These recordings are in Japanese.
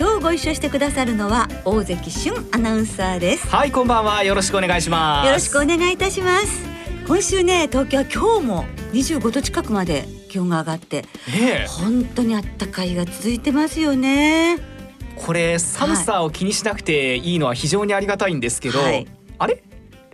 今日ご一緒してくださるのは大関俊アナウンサーです。はいこんばんは。よろしくお願いします。よろしくお願いいたします。今週ね東京は今日も25度近くまで気温が上がって、ええ。本当に暖かいが続いてますよね。これ寒さを気にしなくていいのは非常にありがたいんですけど、はい。あれ？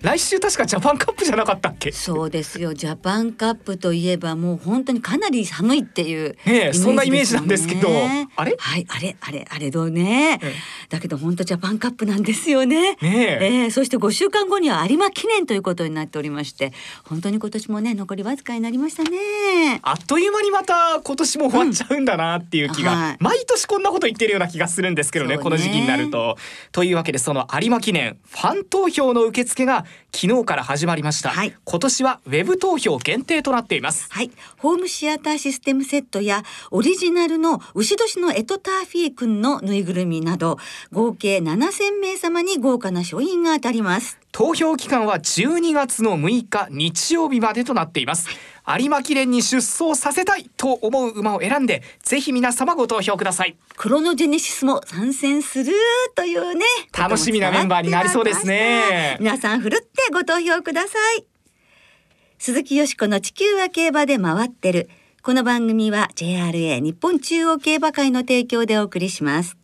来週確かジャパンカップじゃなかったっけ？そうですよ。ジャパンカップといえばもう本当にかなり寒いっていうねえそんなイメージなんですけど。あれ？はいあれあれあれどうね。えだけど本当ジャパンカップなんですよね。ねえ。えーそして5週間後には有馬記念ということになっておりまして本当に今年もね残りわずかになりましたね。あっという間にまた今年も終わっちゃうんだなっていう気が、うんはい。毎年こんなこと言ってるような気がするんですけどねね。この時期になると。というわけでその有馬記念ファン投票の受付が昨日から始まりました、はい今年はウェブ投票限定となっていますはい。ホームシアターシステムセットやオリジナルの牛年のエトターフィー君のぬいぐるみなど合計7000名様に豪華な賞品が当たります。投票期間は12月の6日日曜日までとなっています有馬記念に出走させたいと思う馬を選んでぜひ皆様ご投票くださいクロノジェネシスも参戦するというね。楽しみなメンバーになりそうですね皆さんふるってご投票ください。鈴木よしこの地球は競馬で回ってる。この番組は JRA 日本中央競馬会の提供でお送りします。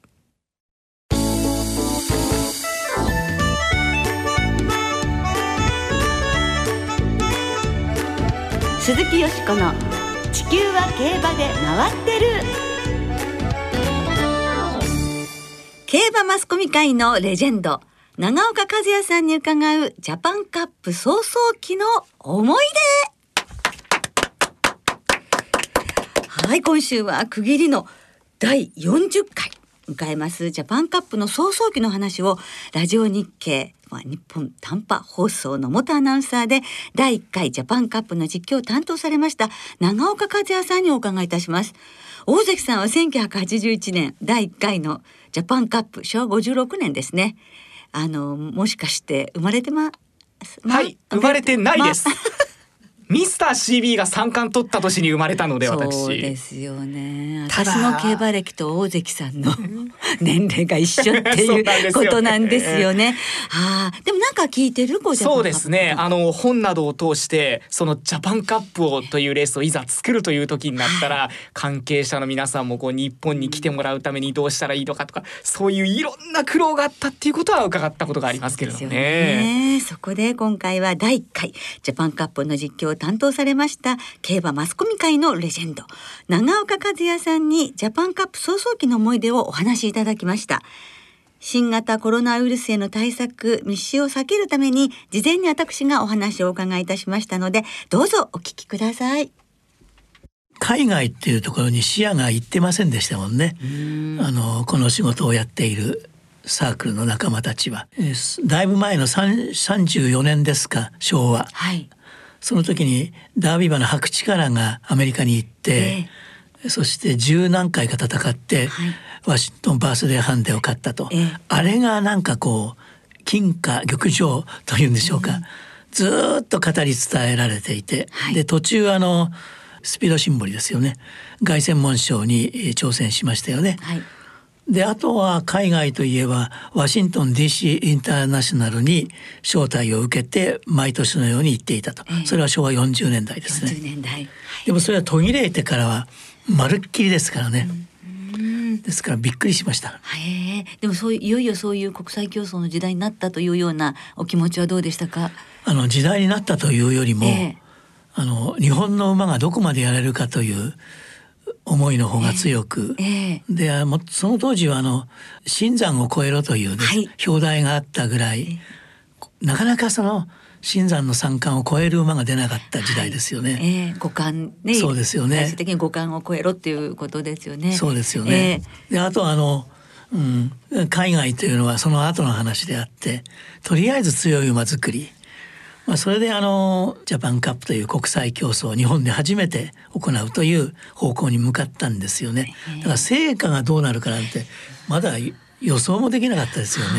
鈴木よしこの地球は競馬で回ってる。競馬マスコミ界のレジェンド長岡和也さんに伺うジャパンカップ早々期の思い出。はい今週は区切りの第40回。迎えます。ジャパンカップの早々期の話をラジオ日経まあ日本短波放送の元アナウンサーで第1回ジャパンカップの実況を担当されました長岡和也さんにお伺いいたします。大関さんは1981年第1回のジャパンカップ昭和56年ですね。あのもしかして生まれてまはい生まれてないです、まミスター CB が三冠取った年に生まれたので私。そうですよね。私の競馬歴と大関さんの年齢が一緒っていう ねことなんですよね。ああ、でもなんか聞いてるそうですね。あのの本などを通してそのジャパンカップをというレースをいざ作るという時になったら、関係者の皆さんもこう日本に来てもらうためにどうしたらいいのかとかそういういろんな苦労があったっていうことは伺ったことがありますけれどもね。そこで今回は第1回ジャパンカップの実況を担当されました競馬マスコミ界のレジェンド長岡和也さんにジャパンカップ早々期の思い出をお話しいただきました。新型コロナウイルスへの対策密集を避けるために事前に私がお話をお伺いいたしましたのでどうぞお聞きください。海外っていうところに視野が行ってませんでしたもんね。あのこの仕事をやっているサークルの仲間たちは、えーすだいぶ前の3 34年ですか昭和。はい。その時にダービー馬の白力がアメリカに行って、そして十何回か戦って、はい。ワシントンバースデーハンデを勝ったと、ええ。あれがなんかこう金貨玉上というんでしょうか、ずーっと語り伝えられていて、はい。で途中あのスピードシンボリですよね。凱旋門賞にえー挑戦しましたよね。はい。であとは海外といえばワシントン DC インターナショナルに招待を受けて毎年のように行っていたと、ええ。それは昭和40年代です40ね年代。でもそれは途切れてからはまるっきりですからね、ですからびっくりしました。へえ。でもそういういよいよそういう国際競争の時代になったというようなお気持ちはどうでしたか？あの時代になったというよりも、ええ。あの日本の馬がどこまでやれるかという思いの方が強く、ええ。でその当時はあの新山を超えろという、ねはい表題があったぐらい、なかなかその新山の三冠を超える馬が出なかった時代ですよね。ええ五冠ね。そうですよね最終的に五冠を超えろっていうことですよね。そうですよね。えであとあの、うん、海外というのはその後の話であってとりあえず強い馬作りまあ、それであのジャパンカップという国際競争を日本で初めて行うという方向に向かったんですよね。だから成果がどうなるかなんてまだ予想もできなかったですよね。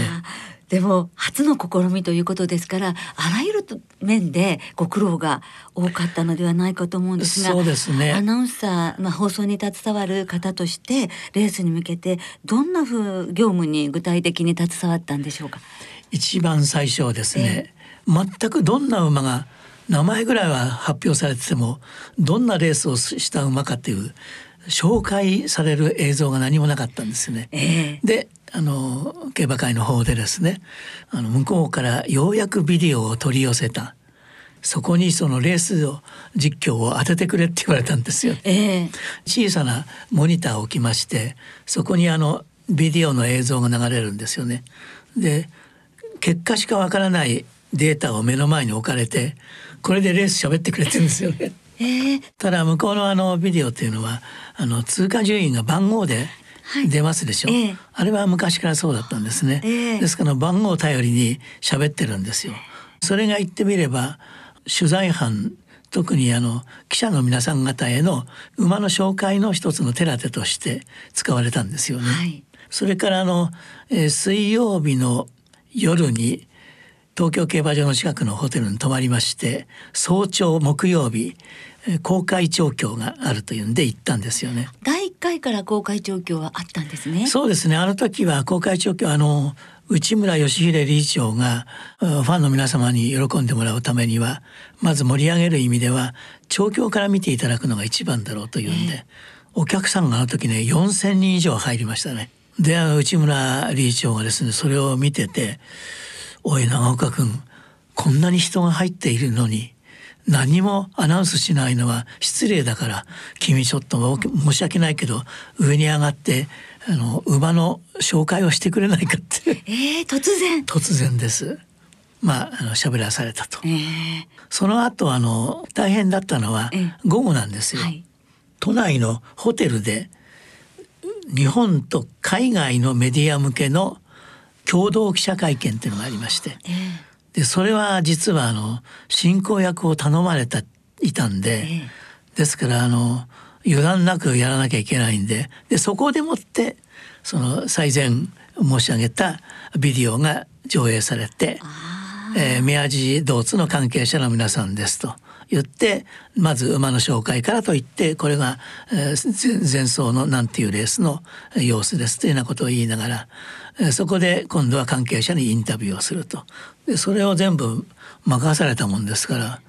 でも初の試みということですからあらゆる面でご苦労が多かったのではないかと思うんですがそうですねアナウンサー、まあ、放送に携わる方としてレースに向けてどんなふう業務に具体的に携わったんでしょうか？一番最初はですね、全くどんな馬が名前ぐらいは発表されててもどんなレースをした馬かっていう紹介される映像が何もなかったんですよね。ええであの競馬会の方でですねあの向こうからようやくビデオを取り寄せたそこにそのレースを実況を当ててくれって言われたんですよ。ええ小さなモニターを置きましてそこにあのビデオの映像が流れるんですよね。で結果しかわからないデータを目の前に置かれてこれでレース喋ってくれてるんですよね。ええただ向こうのあのビデオっていうのはあの通過順位が番号ではい。出ますでしょ、ええ。あれは昔からそうだったんですね、ええ。ですから番号を頼りに喋ってるんですよ。それが言ってみれば取材班特にあの記者の皆さん方への馬の紹介の一つの手立てとして使われたんですよね、はい。それからあの、えー水曜日の夜に東京競馬場の近くのホテルに泊まりまして早朝木曜日えー公開調教があるというんで行ったんですよね。第一回から公開状況はあったんですねそうですねあの時は公開調教あの内村義秀理事長がうんファンの皆様に喜んでもらうためにはまず盛り上げる意味では調教から見ていただくのが一番だろうというんで、お客さんがあの時ね4,000人以上入りましたね。で内村理事長がですねそれを見てて「おい長岡君こんなに人が入っているのに何もアナウンスしないのは失礼だから君ちょっと申し訳ないけど上に上がってあの馬の紹介をしてくれないかってええ突然突然です。まああの喋らされたと。ええその後あの大変だったのはええ午後なんですよ。はい都内のホテルで日本と海外のメディア向けの共同記者会見っていうのがありまして。ええ。でそれは実はあの進行役を頼まれたいたんで、えですからあの油断なくやらなきゃいけないんで。でそこでもってその最前申し上げたビデオが上映されてあ「えー、宮地ドーツの関係者の皆さんです」と言ってまず馬の紹介からと言ってこれが、えー前前走のなんていうレースの様子ですというようなことを言いながら、えーそこで今度は関係者にインタビューをすると。でそれを全部任されたもんですから、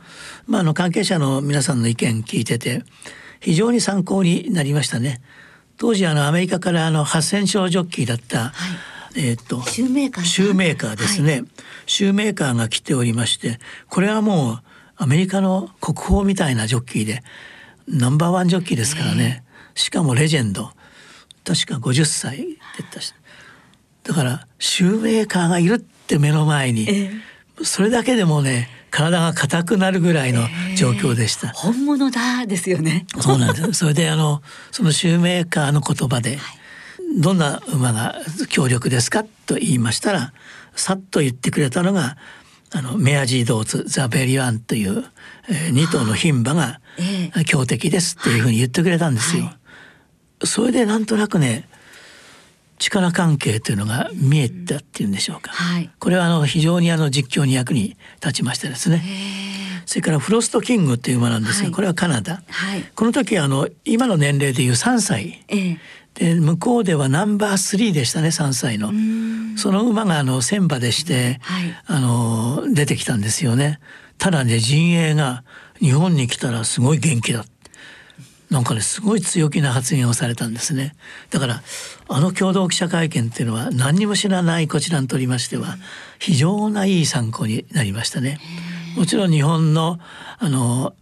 まあ、あの関係者の皆さんの意見聞いてて非常に参考になりましたね。当時あのアメリカからあの8,000勝ジョッキーだった、えーっとシューメーカーシューメーカーですね、シューメーカーが来ておりましてこれはもうアメリカの国宝みたいなジョッキーでナンバーワンジョッキーですからね、しかもレジェンド。確か50歳でったしだからシューメーカーがいるって目の前に、えそれだけでもね体が硬くなるぐらいの状況でした。本物だですよねそうなんです。それであのそのシューメーカーの言葉で、どんな馬が強力ですかと言いましたらさっと言ってくれたのがあのメアジードーツザ・ベリワンという、え2頭の牝馬がえ強敵ですっていうふうに言ってくれたんですよ。はいそれでなんとなくね力関係というのが見えたっていうんでしょうか。はいこれはあの非常にあの実況に役に立ちましてですね。それからフロストキングっていう馬なんですが、はいこれはカナダ。はいこの時はあの今の年齢でいう3歳ええで向こうではナンバー3でしたね3歳の。その馬があの戦馬でして、はいあの出てきたんですよね。ただね陣営が日本に来たらすごい元気だ。なんかねすごい強気な発言をされたんですね。だからあの共同記者会見っていうのは何にも知らないこちらにとりましては非常ないい参考になりましたね。もちろん日本のあの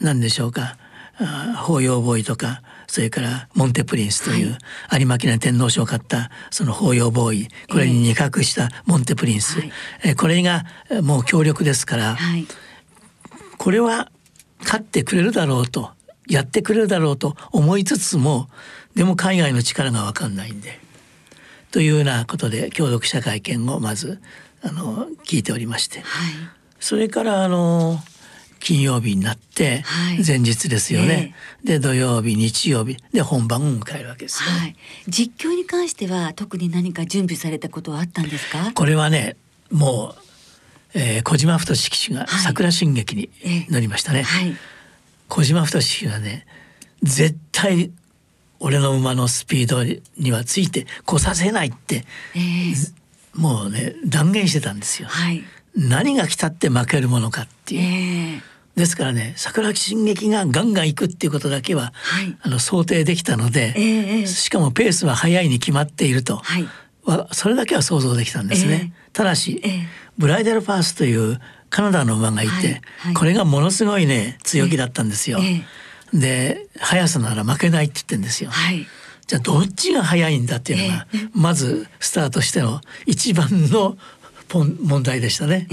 何でしょうかあ法要ボーイとかそれからモンテプリンスという、有馬記念天皇賞を買ったその法要ボーイこれに二角したモンテプリンス、はい。えこれがえもう強力ですから、はい。これは勝ってくれるだろうとやってくれるだろうと思いつつもでも海外の力が分かんないんで。というようなことで共同記者会見をまずあの聞いておりまして。はい。それからあの金曜日になってはい。前日ですよね、で土曜日日曜日で本番を迎えるわけですよ、はい。実況に関しては特に何か準備されたことはあったんですか？これはねもう、えー小島太騎手がはい。桜新劇にええ。乗りましたね、はい。小島太騎手がね絶対俺の馬のスピードにはついてこさせないってええもうね断言してたんですよ。はい。何が来たって負けるものかっていう。ええですからね桜新劇がガンガン行くっていうことだけは、はいあの想定できたので、ええええしかもペースは速いに決まっていると、はいはそれだけは想像できたんですね。ただし、ええブライダルパースというカナダの馬がいて、これがものすごいね強気だったんですよ。えで速さなら負けないって言ってんですよ。はい。じゃあどっちが速いんだっていうのが、まずスタートしての一番の問題でしたね。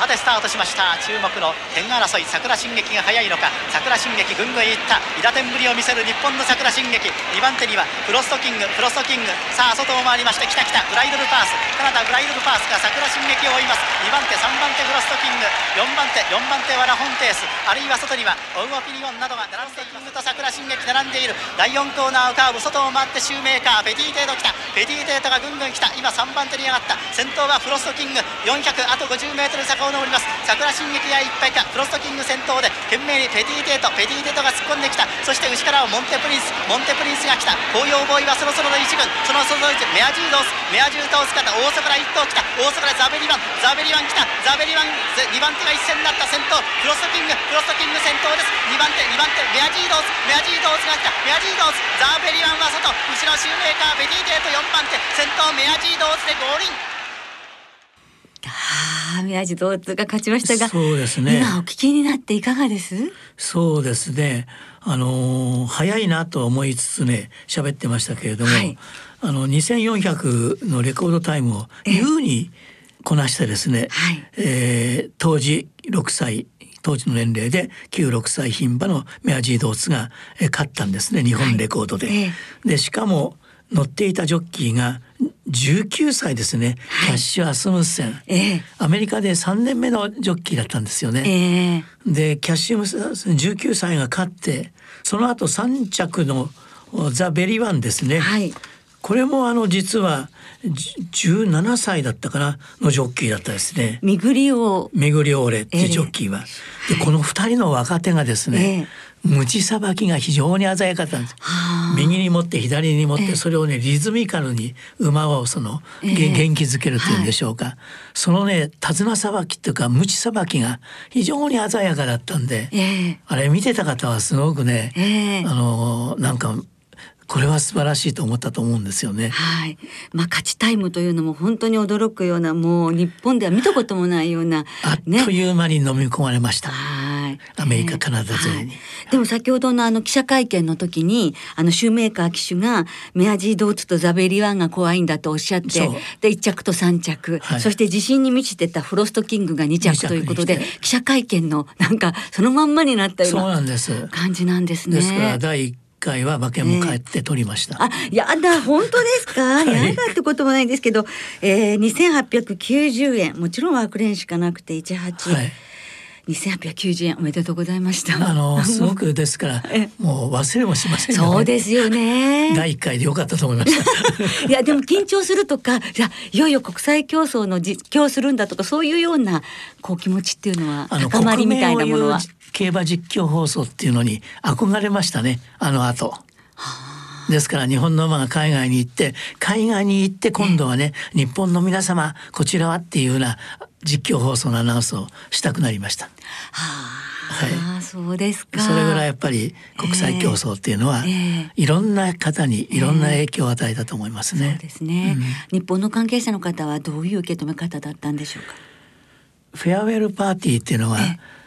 さてスタートしました。注目の点争い桜新劇が速いのか。桜新劇ぐんぐんいった。韋駄天ぶりを見せる日本の桜新劇2番手にはフロストキング。フロストキング。さあ外を回りましてきたきた。ブライドルパース。カナダブライドルパースが桜新劇を追います。2番手3番手フロストキング。4番手4番手はラフォンテース。あるいは外にはオウンオピニオンなどが並んでキングとサクラシンゲキ並んでいる。第4コーナーをカーブ。外を回ってシューメーカー。ペティテート来た。ペティテートがぐんぐん来た。今3番手に上がった。先頭はフロストキング。400あと 50m 坂を登ります。サクラシンゲキがいっぱいかフロストキング先頭で懸命にペティテートペティテートが突っ込んできた。そして内からはモンテプリンスモンテプリンスが来た。ホウヨウボーイはそろそろの一軍その外の一メアジードーツメアジードーツ方大外から1頭来た大外からザベリワンザベリワン来たザベリワン2番手が一戦になった先頭フロストキングフロストキング先頭です2番手2番手メアジードーツメアジードーツが来たメアジードーツザベリワンは外後ろシューメーカーペティテート4番手先頭メアジードースで合輪宮地道通が勝ちましたがそうですね。今お聞きになっていかがです？そうですね。あのー早いなと思いつつね喋ってましたけれども、はい。あの2400のレコードタイムを優にこなしてですね、はい。えー当時6歳当時の年齢で旧6歳牝馬のメアジードーツが、えー勝ったんですね日本レコードで。はいえ。でしかも乗っていたジョッキーが19歳ですね、キャッシュ・アスムッセン、ええ。アメリカで3年目のジョッキーだったんですよね。ええ。でキャッシュムス19歳が勝ってその後3着のおザ・ベリーワンですね、はい。これもあの実はじ17歳だったかなのジョッキーだったですね。みぐりをメグリオーレってジョッキーは。でこの2人の若手がですね、ムチさばきが非常に鮮やかだったんです。はあ。右に持って左に持っええ。てそれをねリズミカルに馬をその、元気づけるというんでしょうか、そのね手綱さばきっていうかムチさばきが非常に鮮やかだったんで、ええ。あれ見てた方はすごくね、ええ。あのなんかこれは素晴らしいと思ったと思うんですよね。はい、まあ勝ちタイムというのも本当に驚くようなもう日本では見たこともないようなあっという間に飲み込まれました。はい。アメリカカナダ勢にはいでも先ほどのあの記者会見の時にあのシューメーカー騎手がメアジードーツとザベリワンが怖いんだとおっしゃってで1着と3着、はいそして自信に満ちてたフロストキングが2着ということで記者会見のなんかそのまんまになったようそうななんです。感じなんですね。ですから第一回は馬券も帰って取りました。あ、やだ、本当ですか？いやだってこともないんですけど、えー、2890円、もちろんワークレーンしかなくて18、はい。2890円おめでとうございました。あの すごくですからえもう忘れもしませんよね。そうですよね。第一回でよかったと思いました。いやでも緊張するとかいやいよいよ国際競争の実況するんだとかそういうようなこう気持ちっていうのは高まりみたいなものは競馬実況放送っていうのに憧れましたねあの後。ですから日本の馬が海外に行って海外に行って今度はね日本の皆様こちらはっていうような実況放送のアナウンスをしたくなりました。はあ、そうですか。それぐらいやっぱり国際競争っていうのは、ええいろんな方にいろんな影響を与えたと思いますね。そうですね、日本の関係者の方はどういう受け止め方だったんでしょうか？フェアウェルパーティーっていうのはええ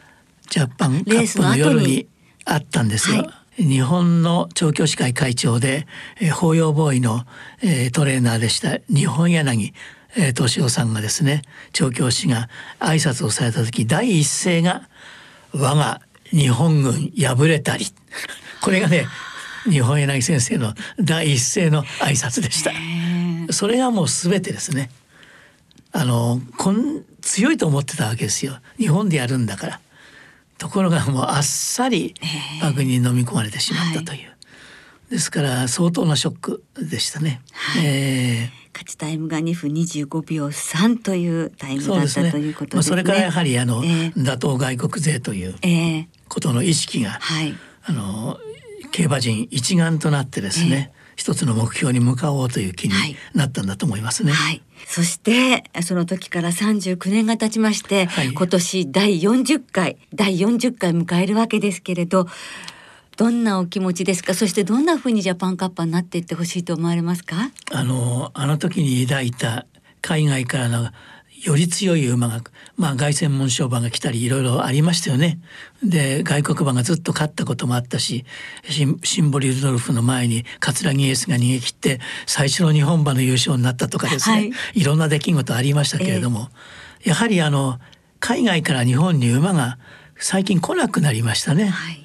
ジャパンカップの夜にあったんですよ。は日本の調教師会会長で、えー、法要ボーイの、えートレーナーでした。日本柳えー敏夫さんがですね調教師が挨拶をされた時第一声が「我が日本軍敗れたり」これがね日本柳先生の第一声の挨拶でした。それがもう全てですね。あのこん強いと思ってたわけですよ。日本でやるんだからところがもうあっさりバグに飲み込まれてしまったという、はい、ですから相当なショックでしたね、はい、えー勝ちタイムが2分25秒3というタイムだったということですね。そ、ね、まあ、それからやはりあの、えー、打倒外国勢ということの意識が、えー、はい、あの競馬人一丸となってですね、えー一つの目標に向かおうという気になったんだと思いますね。はい、そしてその時から39年が経ちまして、はい、今年第40回第40回迎えるわけですけれどどんなお気持ちですか？そしてどんなふうにジャパンカッパーになっていってほしいと思われますか？あのあの時に抱いた海外からのより強い馬が、まあ、凱旋門賞馬が来たりいろいろありましたよね。で外国馬がずっと勝ったこともあったしシンボリルドルフの前に桂木エースが逃げ切って最初の日本馬の優勝になったとかですね、はい、いろんな出来事ありましたけれども、えー、やはりあの海外から日本に馬が最近来なくなりましたね。はい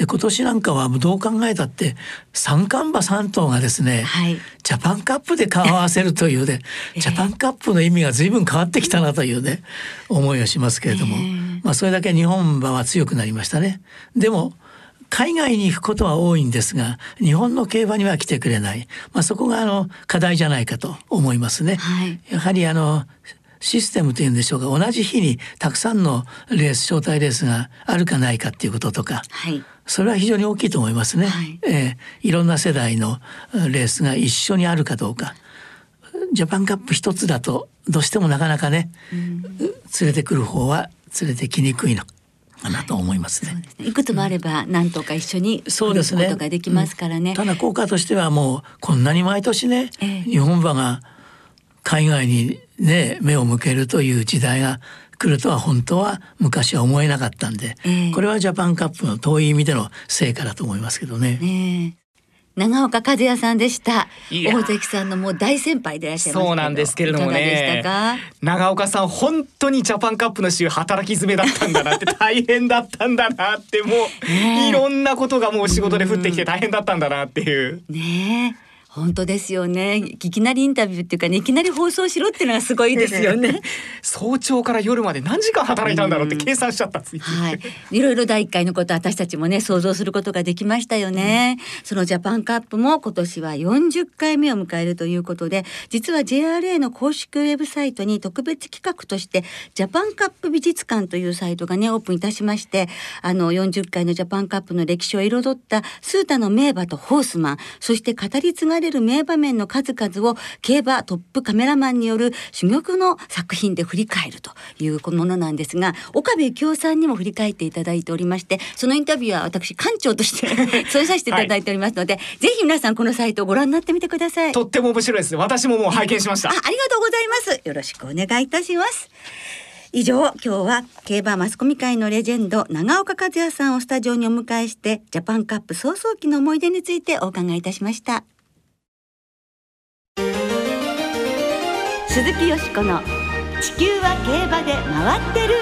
で今年なんかはどう考えたって三冠馬3頭がですね、はい、ジャパンカップで顔を合わせるというね ジャパンカップの意味が随分変わってきたなというね思いをしますけれども、まあ、それだけ日本馬は強くなりましたね。でも海外に行くことは多いんですが日本の競馬には来てくれない、まあ、そこがあの課題じゃないかと思いますね。はい、やはりあのシステムというんでしょうか同じ日にたくさんのレース招待レースがあるかないかっていうこととか、はい、それは非常に大きいと思いますね、はい、えー、いろんな世代のレースが一緒にあるかどうか。ジャパンカップ一つだとどうしてもなかなかね、うん、連れてくる方は連れてきにくいのかなと思いますね。はい、いくつもあれば何とか一緒にそうですね。ことができますからね。うん、ただ効果としてはもうこんなに毎年ね、えー、日本馬が海外にね目を向けるという時代が来るとは本当は昔は思えなかったんで、えー、これはジャパンカップの遠い意味での成果だと思いますけどね。ね長岡和也さんでした。大関さんのもう大先輩でいらっしゃいますそうなんですけれどもね。長岡さん本当にジャパンカップの週働き詰めだったんだなって大変だったんだなってもう、いろんなことがもう仕事で降ってきて大変だったんだなっていう。ね本当ですよね。いきなりインタビューっていうか、ね、いきなり放送しろっていうのがすごいですよね。早朝から夜まで何時間働いたんだろうって計算しちゃった、うん、はい、いろいろ第一回のこと私たちもね想像することができましたよね、うん、そのジャパンカップも今年は40回目を迎えるということで実は JRA の公式ウェブサイトに特別企画としてジャパンカップ美術館というサイトがねオープンいたしましてあの40回のジャパンカップの歴史を彩ったスータの名馬とホースマンそして語り継がれる名場面の数々を競馬トップカメラマンによる珠玉の作品で振り返るというものなんですが岡部幸夫さんにも振り返っていただいておりましてそのインタビューは私館長として添えさせていただいておりますので、はい、ぜひ皆さんこのサイトをご覧になってみてください。とっても面白いです。私ももう拝見しました、あありがとうございます。よろしくお願いいたします。以上今日は競馬マスコミ界のレジェンド長岡和也さんをスタジオにお迎えしてジャパンカップ早々期の思い出についてお伺いいたしました鈴木よしこの地球は競馬で回ってる。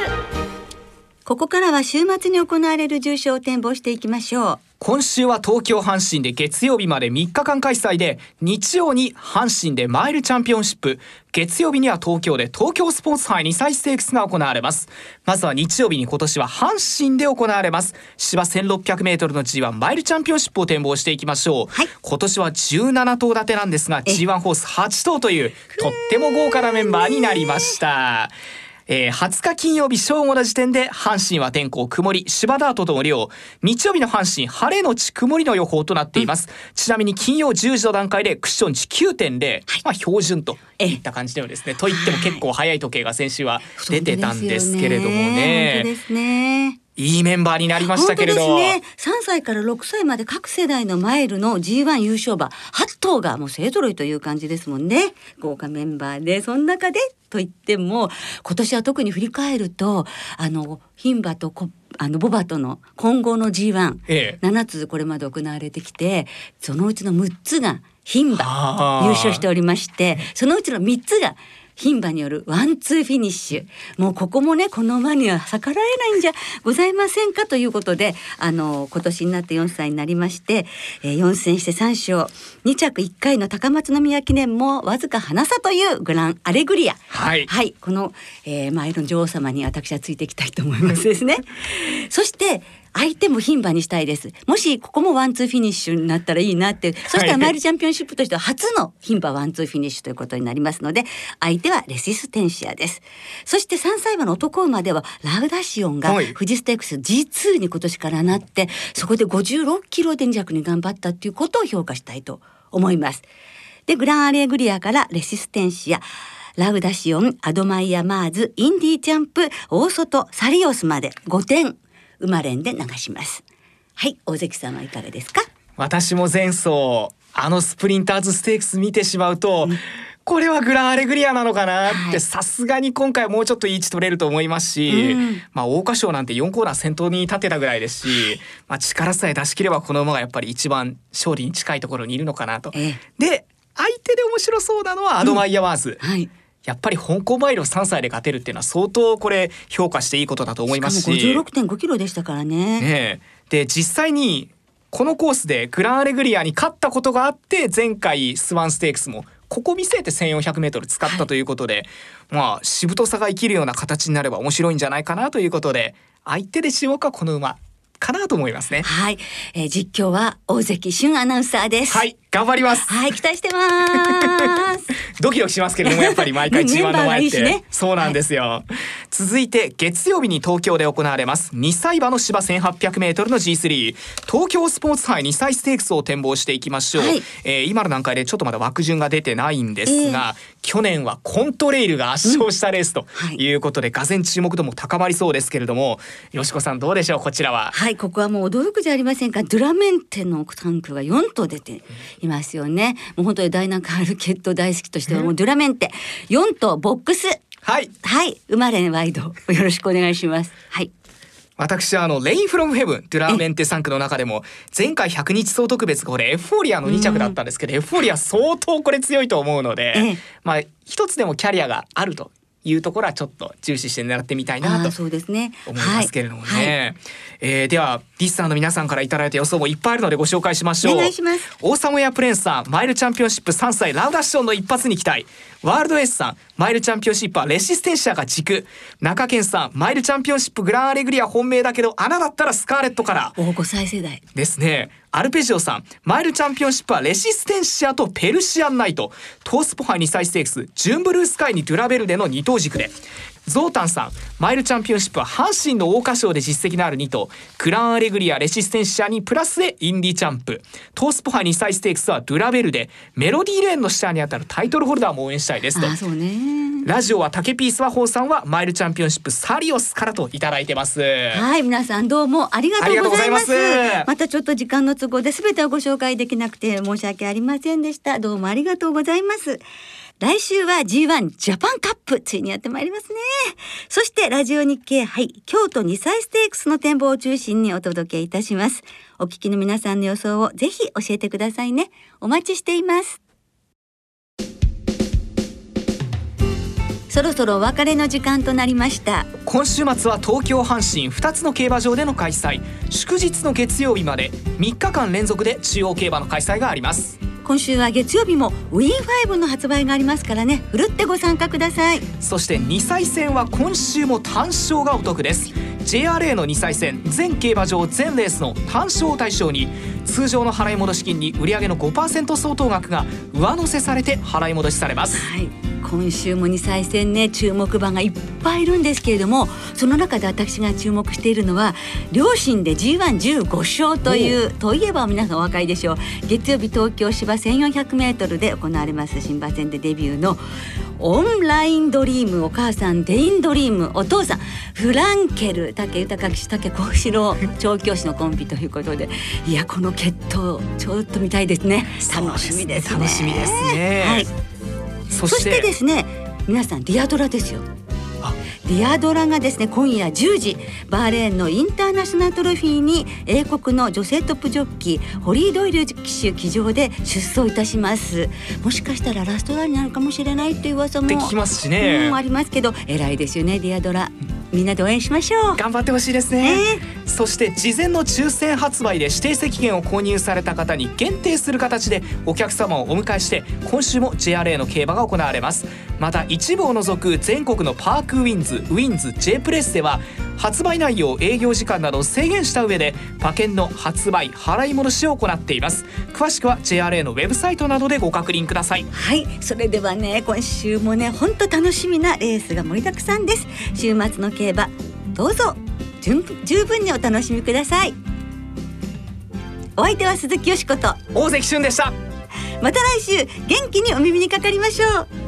ここからは週末に行われる重賞を展望していきましょう。今週は東京阪神で月曜日まで3日間開催で日曜に阪神でマイルチャンピオンシップ。月曜日には東京で東京スポーツ杯2歳ステークスが行われます。まずは日曜日に今年は阪神で行われます。芝 1600m の G1 マイルチャンピオンシップを展望していきましょう、はい、今年は17頭立てなんですが G1 ホース8頭というとっても豪華なメンバーになりましたえー、20日金曜日正午の時点で阪神は天候曇り芝ダートとの量日曜日の阪神晴れのち曇りの予報となっています、うん、ちなみに金曜10時の段階でクッション値9.0、はい、まあ標準と。いった感じではですね。といっても結構早い時計が先週は出てたんですけれどもね。ですねいいメンバーになりましたけれど。ね、3歳から6歳まで各世代のマイルの G1 優勝馬8頭がもう勢揃いという感じですもんね。豪華メンバーで、その中でと言っても、今年は特に振り返ると、あの、牝馬とこあのボバとの混合の G1、ええ、7つこれまで行われてきてそのうちの6つが牝馬優勝しておりましてそのうちの3つが牝馬によるワンツーフィニッシュ。もうここもねこの馬には逆らえないんじゃございませんかということであの今年になって4歳になりまして、えー、4戦して3勝。2着1回の高松宮記念もわずかハナ差というグランアレグリア。はい。はい、この、えー、前の女王様に私はついていきたいと思いますですね。そして相手も牝馬にしたいです。もしここもワンツーフィニッシュになったらいいなって、そしたらマイルチャンピオンシップとしては初の牝馬ワンツーフィニッシュということになりますので、相手はレシステンシアです。そして3歳馬の男馬ではラウダシオンがはい富士ステークス G2 に今年からなって、そこで56キロで2着に頑張ったっていうことを評価したいと思います。で、グランアレグリアからレシステンシア、ラウダシオン、アドマイヤマーズ、インディーチャンプ、大外、サリオスまで5点、生まれんで流します。はい、大関さんはいかがですか？私も前走あのスプリンターズステークス見てしまうと、これはグランアレグリアなのかな？ってはいさすがに今回はもうちょっといい位置取れると思いますし、うんまあ桜花賞なんて4コーナー先頭に立てたぐらいですし、まあ力さえ出し切ればこの馬がやっぱり一番勝利に近いところにいるのかなと。ええで相手で面白そうなのはアドマイヤワーズ。はい。やっぱり香港マイルを3歳で勝てるっていうのは相当これ評価していいことだと思いますし。しかも56.5キロでしたからね。ねえで実際にこのコースでグランアレグリアに勝ったことがあって前回スワンステークスもここ見据えて 1400m 使ったということで、まあしぶとさが生きるような形になれば面白いんじゃないかなということで相手で注目はこの馬かなと思いますね。はい、えー実況は大関俊アナウンサーです。はい頑張ります。はい、期待してます。ドキドキしますけれどもやっぱり毎回ね G1 の前って、いいしね。そうなんですよ、続いて月曜日に東京で行われます。2歳馬の芝 1800m の G3 東京スポーツ杯2歳ステークスを展望していきましょう、はい。えー今の段階でちょっとまだ枠順が出てないんですが、去年はコントレイルが圧勝したレースとはい。いうことで、がぜ注目度も高まりそうですけれどもよしこさんどうでしょうこちらは。はい、ここはもう驚くじゃありませんか。ドゥラメンテのタンクが4頭出ていますよね。もう本当にダイナカールケット大好きとしてはもうドゥラメンテ4頭ボックス。はいはい、生まれんワイドよろしくお願いします。はい。私はあのレインフロムヘブンドゥラーメンテ3区の中でも前回100日総特別これエフフォーリアの2着だったんですけど、エフフォーリア相当これ強いと思うので、ええまあ一つでもキャリアがあるというところはちょっと重視して狙ってみたいなとああ、そうですね。思いますけれどもね、はい。はい。えーではリスナーの皆さんからいただいた予想もいっぱいあるのでご紹介しましょう。お願いします。オーサムエアプレンスさんマイルチャンピオンシップ3歳ラウダッションの一発に期待ワールドエースさんマイルチャンピオンシップはレシステンシアが軸。中堅さんマイルチャンピオンシップグランアレグリア本命だけど穴だったらスカーレットから。お5歳世代。ですね。アルペジオさんマイルチャンピオンシップはレシステンシアとペルシアンナイト。東スポ杯2歳ステークスジュンブルースカイにドゥラヴェルデの2頭軸でゾータンさんマイルチャンピオンシップは阪神の桜花賞で実績のある2頭グランアレグリアレシステンシアにプラスでインディチャンプ東スポ杯2歳ステークスはドゥラヴェルデメロディーレーンの下にあたるタイトルホルダーも応援したいですとああ、そうね。ラジオネームピースワホーさんはマイルチャンピオンシップサリオスからといただいてますはい、皆さんどうもありがとうございます。ありがとうございますまたちょっと時間の都合で全てをご紹介できなくて申し訳ありませんでした。どうもありがとうございます。来週は G1 ジャパンカップついにやってまいりますね。そしてラジオ日経はい京都2歳ステークスの展望を中心にお届けいたします。お聞きの皆さんの予想をぜひ教えてくださいね。お待ちしています。そろそろお別れの時間となりました。今週末は東京阪神2つの競馬場での開催。祝日の月曜日まで。3日間連続で中央競馬の開催があります。今週は月曜日もウィン5の発売がありますからね。ふるってご参加ください。そして2歳戦は今週も単勝がお得です JRA の2歳戦全競馬場全レースの単勝を対象に通常の払い戻し金に売上の5%相当額が上乗せされて払い戻しされます。はい。今週も2歳戦ね注目馬がいっぱいいるんですけれどもその中で私が注目しているのは両親で G115 勝というといえば皆さんお分かりでしょう。月曜日東京芝 1400m で行われます新馬戦でデビューのオンラインドリームお母さんデインドリームお父さんフランケル武豊騎手武幸四郎調教師のコンビということでいやこの血統ちょっと見たいですね。楽しみですね。楽しみですね。はい。そそしてですね皆さんディアドラですよ。あ。ディアドラがですね今夜10時バーレーンのインターナショナルトロフィーに英国の女性トップジョッキーホリー・ドイル騎手騎乗で出走いたします。もしかしたらラストランになるかもしれないっていう噂も聞きますしね。うんありますけど偉いですよねディアドラみんなで応援しましょう。頑張ってほしいですね、ね。そして事前の抽選発売で指定席券を購入された方に限定する形でお客様をお迎えして今週も JRA の競馬が行われます。また一部を除く全国のパークウィンズウィンズ J プレスでは発売内容営業時間などを制限した上で馬券の発売払い戻しを行っています。詳しくは JRA のウェブサイトなどでご確認ください。はい。それではね今週もね本当楽しみなレースが盛りだくさんです。週末の競馬どうぞ。十分十分にお楽しみください。お相手は鈴木よしこと。大関俊でした。また来週元気にお耳にかかりましょう